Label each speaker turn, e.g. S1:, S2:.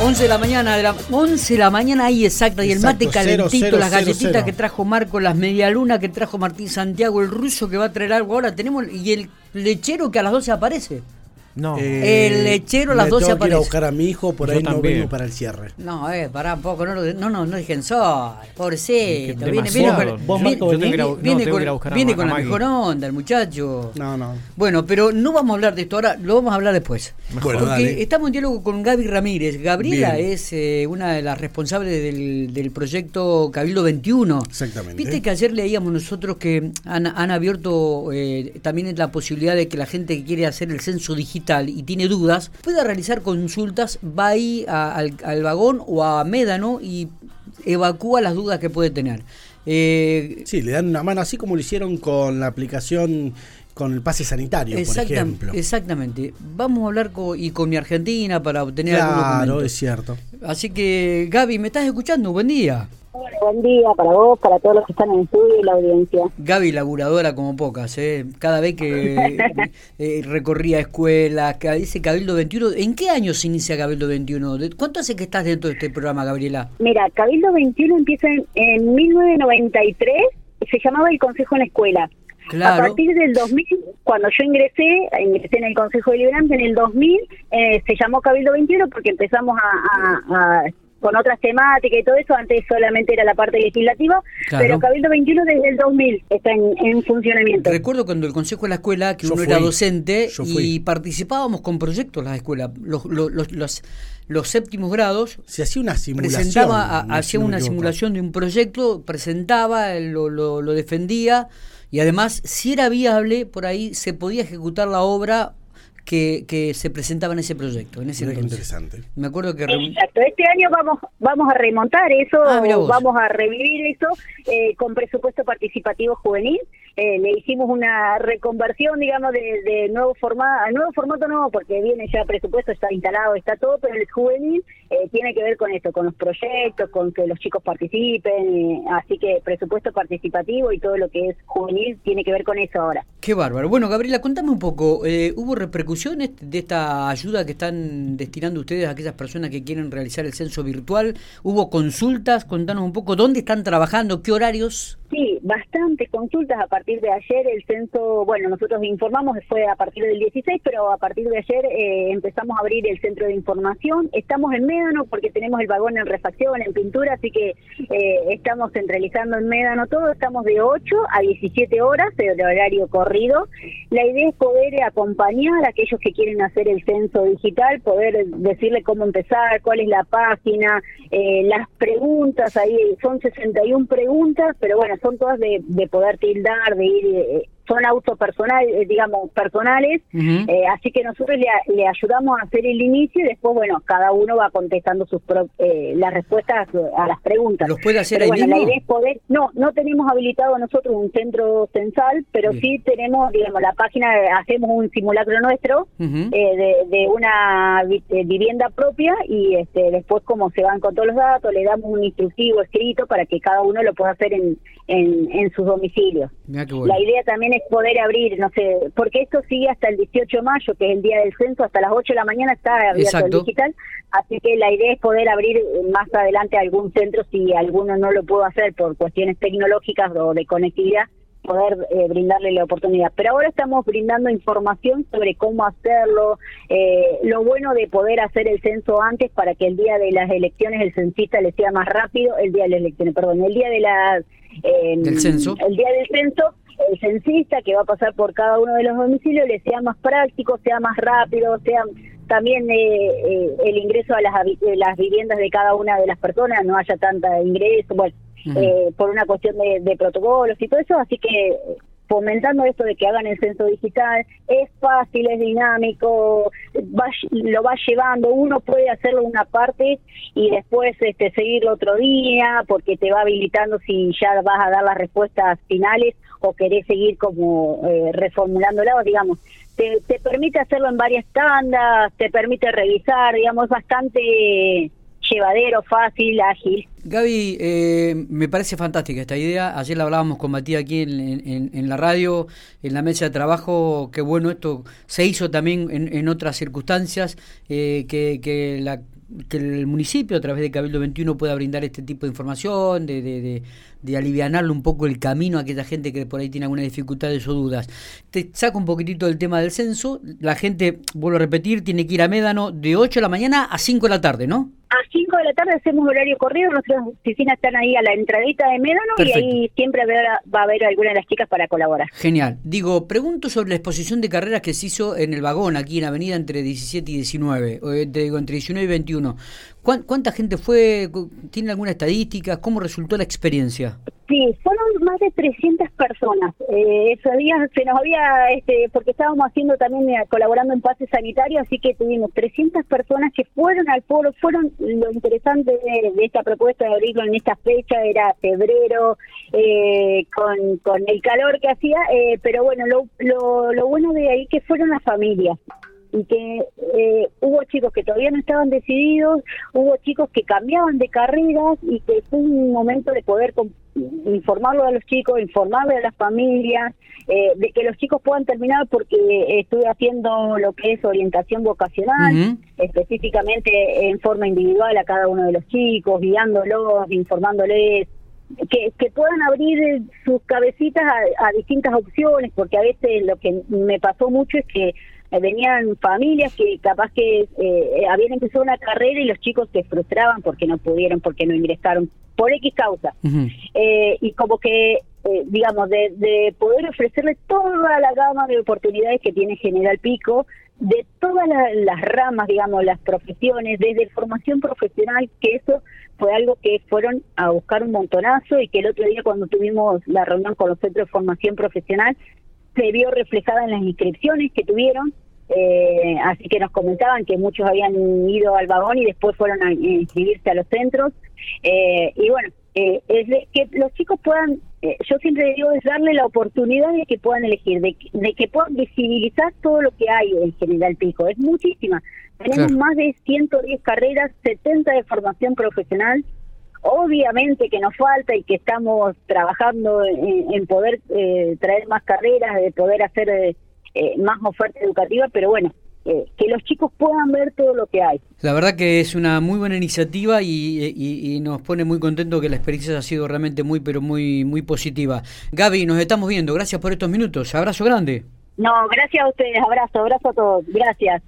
S1: 11 de la mañana, de la, 11 de la mañana ahí exacta, y el
S2: Exacto,
S1: mate calentito,
S2: cero, cero,
S1: las galletitas
S2: cero.
S1: que trajo Marco, las medialunas que trajo Martín Santiago, el ruso que va a traer algo ahora, tenemos, y el lechero que a las 12 aparece.
S3: No.
S1: El lechero a las
S2: me
S1: 12
S2: tengo que ir a
S1: aparece.
S2: buscar a mi hijo, por
S3: Yo
S2: ahí no
S3: también.
S2: vengo para el cierre.
S1: No, eh, pará un poco, no, lo- no, no, no dejen sol, pobrecito. Viene, viene con,
S2: Vos,
S1: viene- viene-
S3: no,
S1: con- viene la mejor onda, el muchacho.
S2: No, no.
S1: Bueno, pero no vamos a hablar de esto ahora, lo vamos a hablar después.
S2: Bueno,
S1: Porque
S2: dale.
S1: estamos en diálogo con Gaby Ramírez. Gabriela
S2: Bien.
S1: es eh, una de las responsables del, del proyecto Cabildo 21.
S2: Exactamente.
S1: Viste que ayer leíamos nosotros que han, han abierto eh, también la posibilidad de que la gente que quiere hacer el censo digital y tiene dudas pueda realizar consultas, va ahí a- al, al vagón o a Médano y evacúa las dudas que puede tener. Eh,
S2: Sí, le dan una mano así como lo hicieron con la aplicación con el pase sanitario, por ejemplo.
S1: Exactamente. Vamos a hablar con, y con mi Argentina para obtener
S2: Claro, es cierto.
S1: Así que, Gaby, ¿me estás escuchando? Buen día.
S4: Buen día para vos, para todos los que están en el estudio y la audiencia.
S1: Gaby, laburadora como pocas, ¿eh? Cada vez que eh, recorría escuelas, que dice Cabildo 21. ¿En qué año se inicia Cabildo 21? ¿De- ¿Cuánto hace que estás dentro de este programa, Gabriela?
S4: Mira, Cabildo 21 empieza en, en 1993, se llamaba el Consejo en la Escuela.
S1: Claro.
S4: A partir del 2000, cuando yo ingresé, ingresé en el Consejo Deliberante, en el 2000 eh, se llamó Cabildo 21 porque empezamos a, a- a- con otras temáticas y todo eso, antes solamente era la parte legislativa,
S1: Claro.
S4: pero Cabildo 21 desde el 2000 está en, en funcionamiento.
S1: Recuerdo cuando el consejo de la escuela, que
S2: Yo
S1: uno
S2: fui,
S1: era docente y participábamos con proyectos en la escuela. Los, los, los, los, los séptimos grados
S2: Se hacía una simulación.
S1: presentaba, a-
S2: no sé
S1: hacía una simulación de un proyecto, presentaba, lo, lo, lo defendía y además, si era viable, por ahí se podía ejecutar la obra que, que se presentaba en ese proyecto. En ese
S2: Mira qué
S1: entonces.
S2: interesante.
S1: Me acuerdo que...
S4: Exacto, este año vamos vamos a remontar eso,
S1: Ah,
S4: vamos a revivir eso eh, con presupuesto participativo juvenil. Eh, le hicimos una reconversión, digamos, de, de nuevo formato, nuevo formato no, porque viene ya presupuesto, está instalado, está todo, pero el juvenil eh, tiene que ver con esto, con los proyectos, con que los chicos participen, eh, así que presupuesto participativo y todo lo que es juvenil tiene que ver con eso ahora.
S1: Qué bárbaro. Bueno, Gabriela, contame un poco, eh, ¿hubo repercusiones de esta ayuda que están destinando ustedes a aquellas personas que quieren realizar el censo virtual? ¿Hubo consultas? Contanos un poco dónde están trabajando, qué horarios.
S4: Sí, bastantes consultas a partir de ayer. El censo, bueno, nosotros informamos, fue a partir del 16, pero a partir de ayer eh, empezamos a abrir el centro de información. Estamos en Médano porque tenemos el vagón en refacción, en pintura, así que eh, estamos centralizando en Médano todo. Estamos de 8 a 17 horas de horario corrido. La idea es poder acompañar a aquellos que quieren hacer el censo digital, poder decirle cómo empezar, cuál es la página, eh, las preguntas, ahí son 61 preguntas, pero bueno, son todas de, de poder tildar, de ir, eh, son autopersonales, eh, digamos, personales, eh, así que nosotros le, le ayudamos a hacer el inicio y después, bueno, cada uno va contestando sus pro- eh, las respuestas a las preguntas.
S1: ¿Los puede hacer
S4: Pero
S1: ahí
S4: bueno,
S1: mismo?
S4: la idea es poder, no, no tenemos habilitado nosotros un centro censal, pero
S1: Bien.
S4: sí tenemos, digamos, la página, hacemos un simulacro nuestro eh, de, de una eh, vivienda propia y este, después como se van con todos los datos, le damos un instructivo escrito para que cada uno lo pueda hacer en, en, en sus domicilios.
S1: Bueno.
S4: La idea también es poder abrir, no sé, porque esto sigue hasta el 18 de mayo, que es el día del censo, hasta las 8 de la mañana está abierto
S1: Exacto.
S4: el digital, así que la idea es poder abrir más adelante algún centro si alguno no lo pudo hacer por cuestiones tecnológicas o de conectividad, poder eh, brindarle la oportunidad. Pero ahora estamos brindando información sobre cómo hacerlo, eh, lo bueno de poder hacer el censo antes para que el día de las elecciones el censista le sea más rápido, el día de las elecciones, perdón, el día de las... eh,
S1: Del censo.
S4: El día del censo, el censista que va a pasar por cada uno de los domicilios le sea más práctico, sea más rápido, sea también eh, eh, el ingreso a las, viviendas de cada una de las personas, no haya tanta ingreso, bueno, eh, por una cuestión de, de protocolos y todo eso, así que fomentando esto de que hagan el censo digital, es fácil, es dinámico, va, lo va llevando, uno puede hacerlo una parte y después este, seguirlo otro día, porque te va habilitando si ya vas a dar las respuestas finales o querés seguir como eh, reformulándola, digamos, te, te permite hacerlo en varias tandas, te permite revisar, digamos, bastante llevadero, fácil, ágil.
S1: Gaby, eh, me parece fantástica esta idea. Ayer la hablábamos con Matías aquí en, la radio, en la mesa de trabajo. Qué bueno esto se hizo también en, otras circunstancias, eh, que, el municipio a través de Cabildo 21 pueda brindar este tipo de información, de, de, de, de, alivianarle un poco el camino a aquella gente que por ahí tiene alguna dificultades o dudas. Te saco un poquitito del tema del censo. La gente, vuelvo a repetir, tiene que ir a Médano de 8 de la mañana a 5 de la tarde, ¿no?
S4: A 5 de la tarde hacemos horario corrido, nuestras oficinas están ahí a la entradita de Médano Perfecto. y ahí siempre va a haber alguna de las chicas para colaborar.
S1: Genial. Digo, pregunto sobre la exposición de carreras que se hizo en el vagón, aquí en Avenida entre 17 y 19, o, digo, entre 19 y 21. ¿Cuánta gente fue? ¿Tiene alguna estadística? ¿Cómo resultó la experiencia?
S4: Sí, fueron más de 300 personas. Eh, día se nos había, este, porque estábamos haciendo también, eh, colaborando en pase sanitario, así que tuvimos 300 personas que fueron al foro. Fueron lo interesante de, de esta propuesta de abrirlo en esta fecha, era febrero, eh, con, con el calor que hacía, eh, pero bueno, lo, lo, lo bueno de ahí que fueron las familias y que eh, hubo chicos que todavía no estaban decididos, hubo chicos que cambiaban de carreras y que fue un momento de poder informarlo a los chicos, informarle a las familias, eh, de que los chicos puedan terminar porque estuve haciendo lo que es orientación vocacional, específicamente en forma individual a cada uno de los chicos, guiándolos, informándoles, que, que puedan abrir sus cabecitas a, a distintas opciones, porque a veces lo que me pasó mucho es que eh, venían familias que capaz que eh, habían empezado una carrera y los chicos se frustraban porque no pudieron, porque no ingresaron, por X causa. eh, y como que, eh, digamos, de, de poder ofrecerle toda la gama de oportunidades que tiene General Pico, de todas la, las ramas, digamos, las profesiones, desde formación profesional, que eso fue algo que fueron a buscar un montonazo y que el otro día cuando tuvimos la reunión con los centros de formación profesional, se vio reflejada en las inscripciones que tuvieron, eh, así que nos comentaban que muchos habían ido al vagón y después fueron a inscribirse a los centros. Eh, y bueno, eh, es de que los chicos puedan, eh, yo siempre digo, es darle la oportunidad de que puedan elegir, de, de, que puedan visibilizar todo lo que hay en General Pico. Es muchísima. Tenemos claro. más de 110 carreras, 70 de formación profesional, Obviamente que nos falta y que estamos trabajando en, en poder eh, traer más carreras, de poder hacer eh, eh, más oferta educativa, pero bueno, eh, que los chicos puedan ver todo lo que hay.
S1: La verdad que es una muy buena iniciativa y, y, y nos pone muy contento que la experiencia ha sido realmente muy, pero muy, muy positiva. Gaby, nos estamos viendo. Gracias por estos minutos. Abrazo grande.
S4: No, gracias a ustedes. Abrazo, abrazo a todos. Gracias.